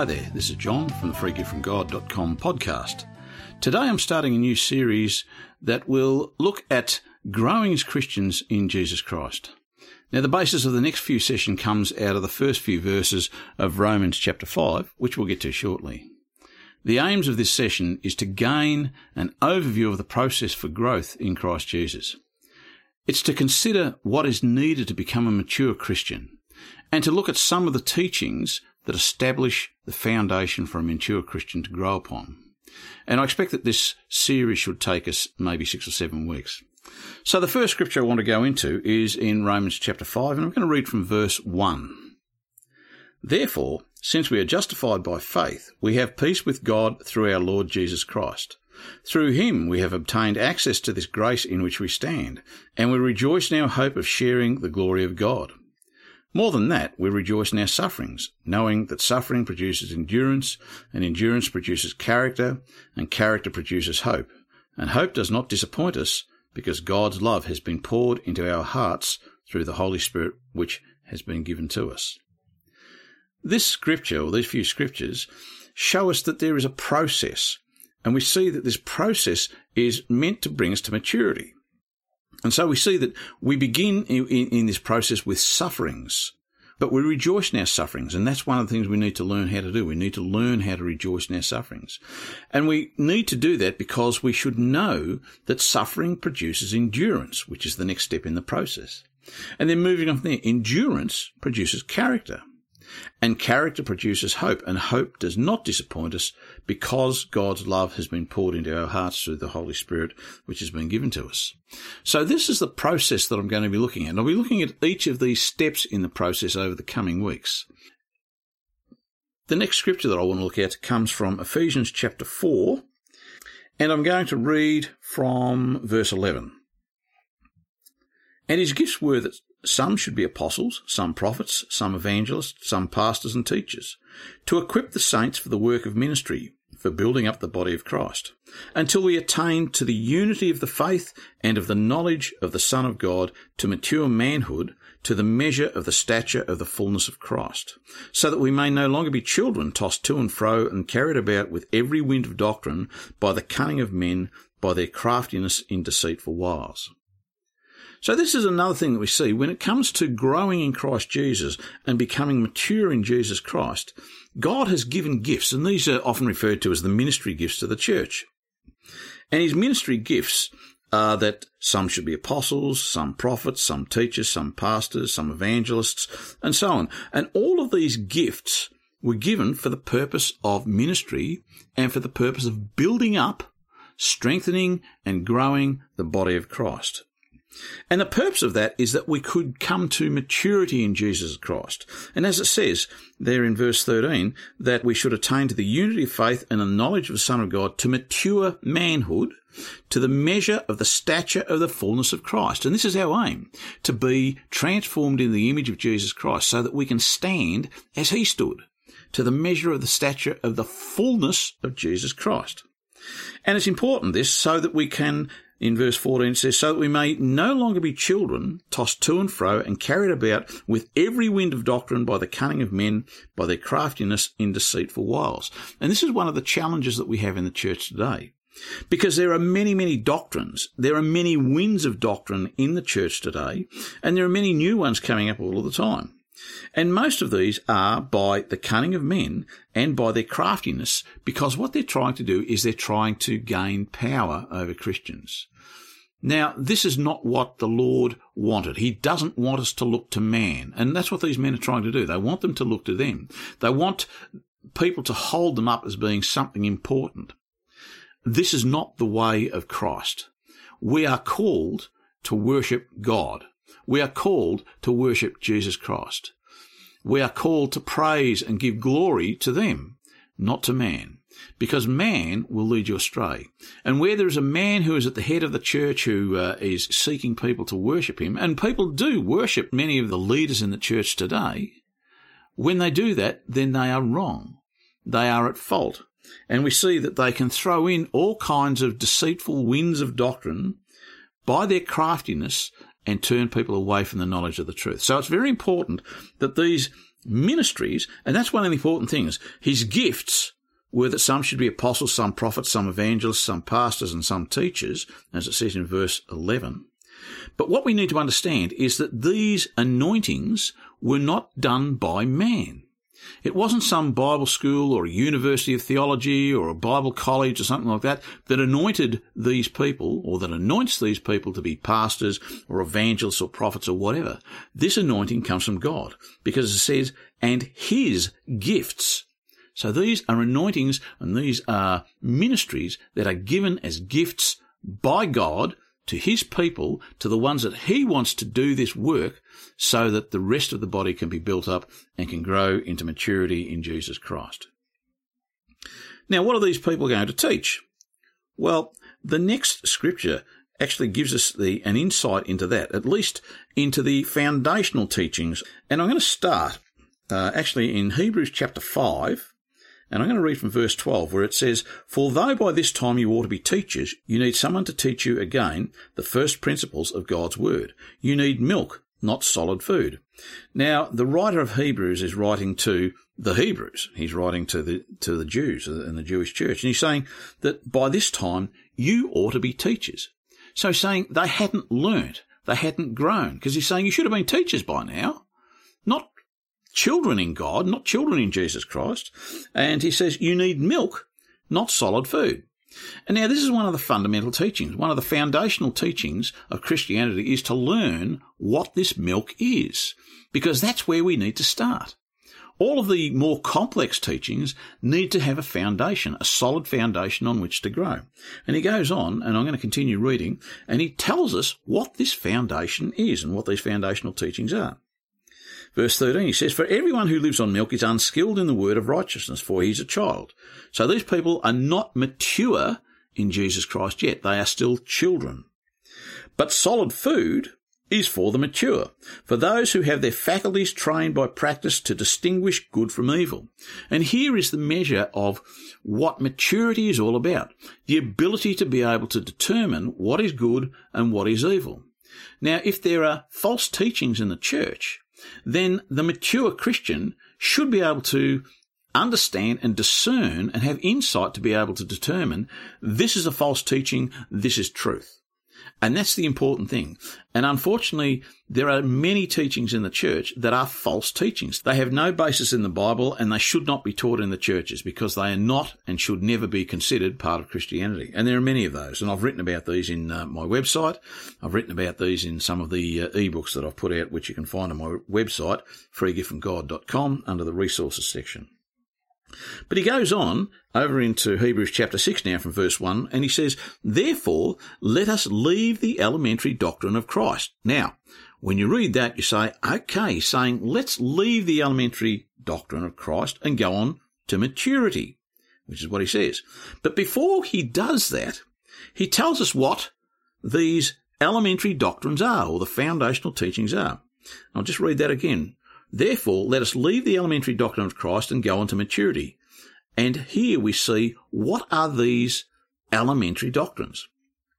Hi there, this is John from the freegiftfromgod.com podcast. Today I'm starting a new series that will look at growing as Christians in Jesus Christ. Now the basis of the next few session comes out of the first few verses of Romans chapter 5, which we'll get to shortly. The aims of this session is to gain an overview of the process for growth in Christ Jesus. It's to consider what is needed to become a mature Christian and to look at some of the teachings that establish the foundation for a mature Christian to grow upon. And I expect that this series should take us maybe six or seven weeks. So the first scripture I want to go into is in Romans chapter 5, and I'm going to read from verse 1. Therefore, since we are justified by faith, we have peace with God through our Lord Jesus Christ. Through him we have obtained access to this grace in which we stand, and we rejoice in our hope of sharing the glory of God. More than that, we rejoice in our sufferings, knowing that suffering produces endurance, and endurance produces character, and character produces hope. And hope does not disappoint us, because God's love has been poured into our hearts through the Holy Spirit which has been given to us. This scripture, or these few scriptures, show us that there is a process, and we see that this process is meant to bring us to maturity. And so we see that we begin in, in, in, this process with sufferings, but we rejoice in our sufferings. And that's one of the things we need to learn how to do. We need to learn how to rejoice in our sufferings. And we need to do that because we should know that suffering produces endurance, which is the next step in the process. And then moving on from there, endurance produces character. And character produces hope, and hope does not disappoint us because God's love has been poured into our hearts through the Holy Spirit, which has been given to us. So this is the process that I'm going to be looking at. I'll be looking at each of these steps in the process over the coming weeks. The next scripture that I want to look at comes from Ephesians chapter 4, and I'm going to read from verse 11. And his gifts were that some should be apostles, some prophets, some evangelists, some pastors and teachers, to equip the saints for the work of ministry, for building up the body of Christ, until we attain to the unity of the faith and of the knowledge of the Son of God, to mature manhood, to the measure of the stature of the fullness of Christ, so that we may no longer be children tossed to and fro and carried about with every wind of doctrine by the cunning of men, by their craftiness in deceitful wiles. So this is another thing that we see when it comes to growing in Christ Jesus and becoming mature in Jesus Christ. God has given gifts, and these are often referred to as the ministry gifts to the church. And his ministry gifts are that some should be apostles, some prophets, some teachers, some pastors, some evangelists, and so on. And all of these gifts were given for the purpose of ministry and for the purpose of building up, strengthening, and growing the body of Christ. And the purpose of that is that we could come to maturity in Jesus Christ. And as it says there in verse 13, that we should attain to the unity of faith and the knowledge of the Son of God to mature manhood, to the measure of the stature of the fullness of Christ. And this is our aim, to be transformed in the image of Jesus Christ so that we can stand as he stood, to the measure of the stature of the fullness of Jesus Christ. And it's important this so that we can in verse 14 it says, So that we may no longer be children, tossed to and fro, and carried about with every wind of doctrine by the cunning of men, by their craftiness in deceitful wiles. And this is one of the challenges that we have in the church today. Because there are many, many doctrines. There are many winds of doctrine in the church today, and there are many new ones coming up all of the time. And most of these are by the cunning of men and by their craftiness, because what they're trying to do is they're trying to gain power over Christians. Now, this is not what the Lord wanted. He doesn't want us to look to man. And that's what these men are trying to do. They want them to look to them. They want people to hold them up as being something important. This is not the way of Christ. We are called to worship God. We are called to worship Jesus Christ. We are called to praise and give glory to them, not to man because man will lead you astray. And where there is a man who is at the head of the church who uh, is seeking people to worship him, and people do worship many of the leaders in the church today, when they do that, then they are wrong. They are at fault. And we see that they can throw in all kinds of deceitful winds of doctrine by their craftiness and turn people away from the knowledge of the truth. So it's very important that these ministries, and that's one of the important things. His gifts were that some should be apostles, some prophets, some evangelists, some pastors, and some teachers, as it says in verse 11. But what we need to understand is that these anointings were not done by man. It wasn't some Bible school or a university of theology or a Bible college or something like that that anointed these people or that anoints these people to be pastors or evangelists or prophets or whatever. This anointing comes from God because it says, and his gifts. So these are anointings and these are ministries that are given as gifts by God to his people, to the ones that he wants to do this work so that the rest of the body can be built up and can grow into maturity in Jesus Christ. Now, what are these people going to teach? Well, the next scripture actually gives us the, an insight into that, at least into the foundational teachings. And I'm going to start uh, actually in Hebrews chapter 5, and I'm going to read from verse 12 where it says, For though by this time you ought to be teachers, you need someone to teach you again the first principles of God's word. You need milk, not solid food. Now, the writer of Hebrews is writing to the Hebrews. He's writing to the, to the Jews and the Jewish church. And he's saying that by this time you ought to be teachers. So saying they hadn't learnt, they hadn't grown, because he's saying you should have been teachers by now, not children in God, not children in Jesus Christ. And he says you need milk, not solid food. And now this is one of the fundamental teachings. One of the foundational teachings of Christianity is to learn what this milk is, because that's where we need to start. All of the more complex teachings need to have a foundation, a solid foundation on which to grow. And he goes on, and I'm going to continue reading, and he tells us what this foundation is and what these foundational teachings are. Verse 13, he says, For everyone who lives on milk is unskilled in the word of righteousness, for he's a child. So these people are not mature in Jesus Christ yet. They are still children. But solid food is for the mature, for those who have their faculties trained by practice to distinguish good from evil. And here is the measure of what maturity is all about. The ability to be able to determine what is good and what is evil. Now, if there are false teachings in the church, then the mature Christian should be able to understand and discern and have insight to be able to determine this is a false teaching, this is truth. And that's the important thing. And unfortunately, there are many teachings in the church that are false teachings. They have no basis in the Bible and they should not be taught in the churches because they are not and should never be considered part of Christianity. And there are many of those. And I've written about these in uh, my website. I've written about these in some of the uh, ebooks that I've put out, which you can find on my website, freegiftfromgod.com under the resources section. But he goes on over into Hebrews chapter 6 now from verse 1, and he says, Therefore, let us leave the elementary doctrine of Christ. Now, when you read that, you say, okay, saying, let's leave the elementary doctrine of Christ and go on to maturity, which is what he says. But before he does that, he tells us what these elementary doctrines are, or the foundational teachings are. I'll just read that again. Therefore, let us leave the elementary doctrine of Christ and go on to maturity. And here we see what are these elementary doctrines.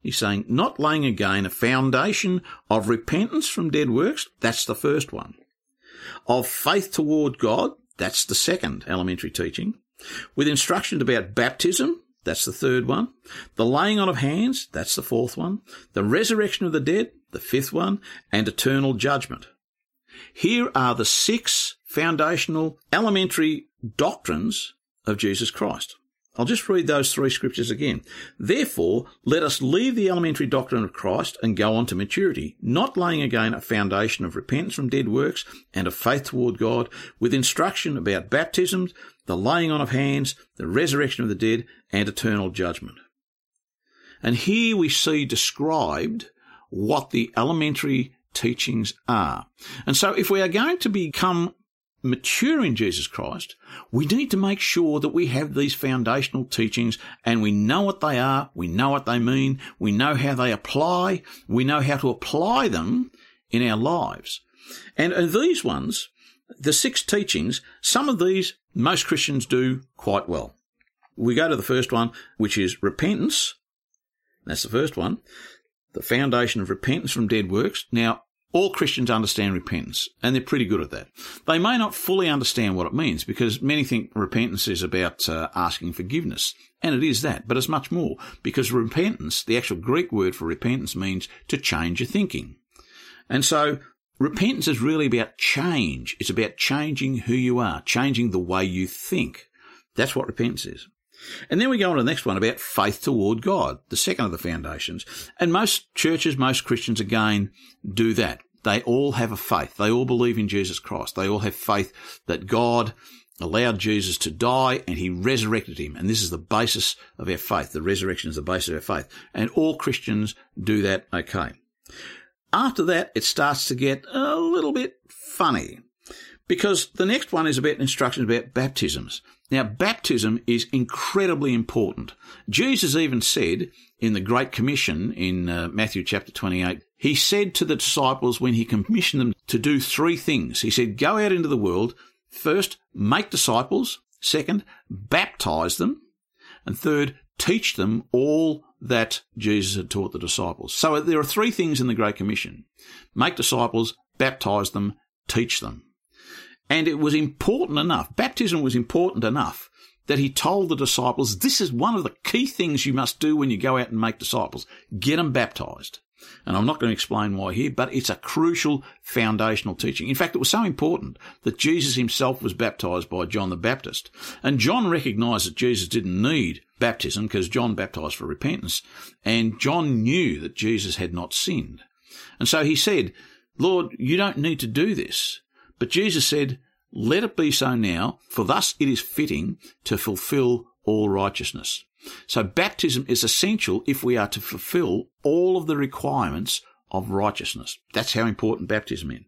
He's saying, not laying again a foundation of repentance from dead works, that's the first one. Of faith toward God, that's the second elementary teaching. With instructions about baptism, that's the third one. The laying on of hands, that's the fourth one. The resurrection of the dead, the fifth one. And eternal judgment. Here are the six foundational elementary doctrines of Jesus Christ. I'll just read those three scriptures again. Therefore, let us leave the elementary doctrine of Christ and go on to maturity, not laying again a foundation of repentance from dead works and of faith toward God, with instruction about baptisms, the laying on of hands, the resurrection of the dead, and eternal judgment. And here we see described what the elementary teachings are. And so if we are going to become mature in Jesus Christ, we need to make sure that we have these foundational teachings and we know what they are, we know what they mean, we know how they apply, we know how to apply them in our lives. And these ones, the six teachings, some of these most Christians do quite well. We go to the first one, which is repentance. That's the first one. The foundation of repentance from dead works. Now, All Christians understand repentance, and they're pretty good at that. They may not fully understand what it means because many think repentance is about uh, asking forgiveness, and it is that, but it's much more because repentance, the actual Greek word for repentance, means to change your thinking. And so repentance is really about change. It's about changing who you are, changing the way you think. That's what repentance is. And then we go on to the next one about faith toward God, the second of the foundations. And most churches, most Christians again do that. They all have a faith. They all believe in Jesus Christ. They all have faith that God allowed Jesus to die and he resurrected him. And this is the basis of our faith. The resurrection is the basis of our faith. And all Christians do that okay. After that, it starts to get a little bit funny because the next one is about instructions about baptisms. Now, baptism is incredibly important. Jesus even said in the Great Commission in uh, Matthew chapter 28, he said to the disciples when he commissioned them to do three things. He said, go out into the world, first, make disciples, second, baptize them, and third, teach them all that Jesus had taught the disciples. So there are three things in the Great Commission. Make disciples, baptize them, teach them. And it was important enough, baptism was important enough that he told the disciples, this is one of the key things you must do when you go out and make disciples. Get them baptized. And I'm not going to explain why here, but it's a crucial foundational teaching. In fact, it was so important that Jesus himself was baptized by John the Baptist. And John recognized that Jesus didn't need baptism because John baptized for repentance. And John knew that Jesus had not sinned. And so he said, Lord, you don't need to do this. But Jesus said, Let it be so now, for thus it is fitting to fulfill all righteousness. So baptism is essential if we are to fulfill all of the requirements of righteousness. That's how important baptism is.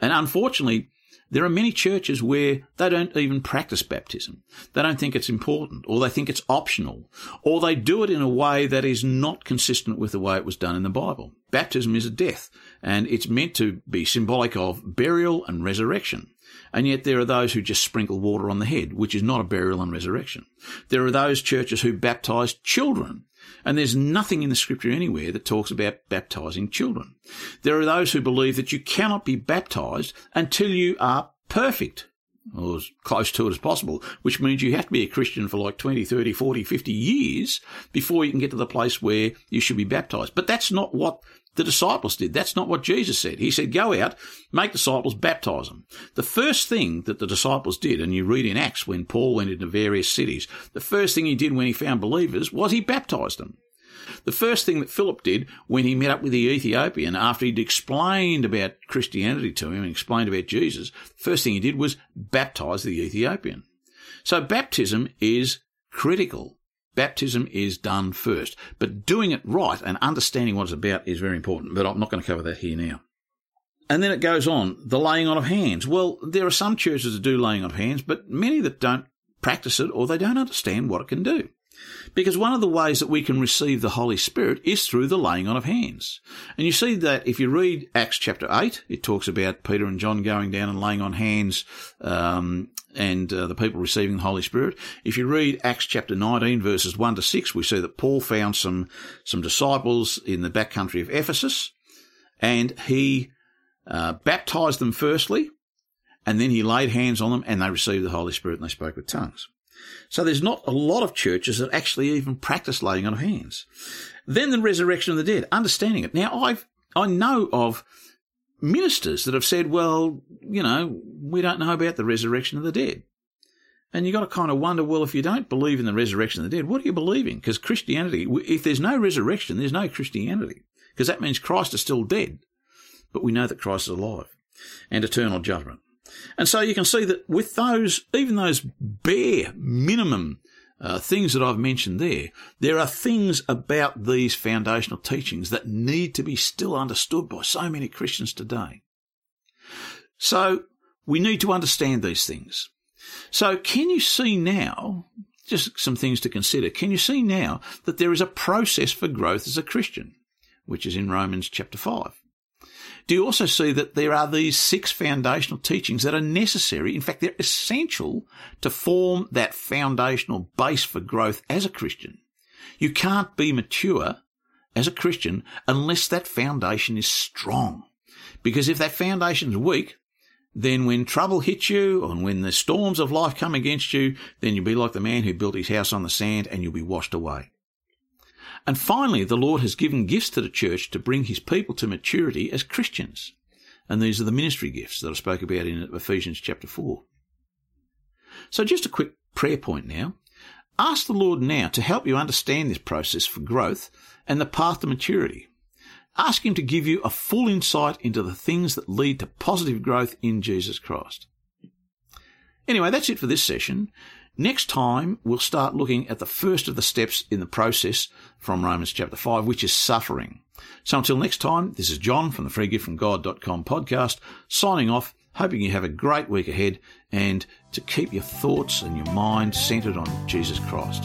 And unfortunately, there are many churches where they don't even practice baptism. They don't think it's important, or they think it's optional, or they do it in a way that is not consistent with the way it was done in the Bible. Baptism is a death, and it's meant to be symbolic of burial and resurrection. And yet there are those who just sprinkle water on the head, which is not a burial and resurrection. There are those churches who baptize children, and there's nothing in the scripture anywhere that talks about baptizing children. There are those who believe that you cannot be baptized until you are perfect, or as close to it as possible, which means you have to be a Christian for like 20, 30, 40, 50 years before you can get to the place where you should be baptized. But that's not what the disciples did. That's not what Jesus said. He said, go out, make disciples, baptize them. The first thing that the disciples did, and you read in Acts when Paul went into various cities, the first thing he did when he found believers was he baptized them. The first thing that Philip did when he met up with the Ethiopian after he'd explained about Christianity to him and explained about Jesus, the first thing he did was baptize the Ethiopian. So baptism is critical. Baptism is done first, but doing it right and understanding what it's about is very important. But I'm not going to cover that here now. And then it goes on, the laying on of hands. Well, there are some churches that do laying on of hands, but many that don't practice it or they don't understand what it can do. Because one of the ways that we can receive the Holy Spirit is through the laying on of hands. And you see that if you read Acts chapter 8, it talks about Peter and John going down and laying on hands um, and uh, the people receiving the Holy Spirit. If you read Acts chapter 19 verses 1 to 6, we see that Paul found some, some disciples in the back country of Ephesus and he uh, baptized them firstly and then he laid hands on them and they received the Holy Spirit and they spoke with tongues. So there's not a lot of churches that actually even practice laying on of hands. Then the resurrection of the dead, understanding it. Now I've, I know of ministers that have said, well, you know, we don't know about the resurrection of the dead. And you've got to kind of wonder, well, if you don't believe in the resurrection of the dead, what are you believing? Because Christianity, if there's no resurrection, there's no Christianity. Because that means Christ is still dead. But we know that Christ is alive and eternal judgment. And so you can see that with those, even those bare minimum uh, things that I've mentioned there, there are things about these foundational teachings that need to be still understood by so many Christians today. So we need to understand these things. So can you see now, just some things to consider, can you see now that there is a process for growth as a Christian, which is in Romans chapter 5? Do you also see that there are these six foundational teachings that are necessary? In fact, they're essential to form that foundational base for growth as a Christian. You can't be mature as a Christian unless that foundation is strong. Because if that foundation's weak, then when trouble hits you and when the storms of life come against you, then you'll be like the man who built his house on the sand and you'll be washed away. And finally, the Lord has given gifts to the church to bring his people to maturity as Christians. And these are the ministry gifts that I spoke about in Ephesians chapter 4. So just a quick prayer point now. Ask the Lord now to help you understand this process for growth and the path to maturity. Ask Him to give you a full insight into the things that lead to positive growth in Jesus Christ. Anyway, that's it for this session. Next time, we'll start looking at the first of the steps in the process from Romans chapter 5, which is suffering. So until next time, this is John from the freegiftfromgod.com podcast, signing off, hoping you have a great week ahead and to keep your thoughts and your mind centered on Jesus Christ.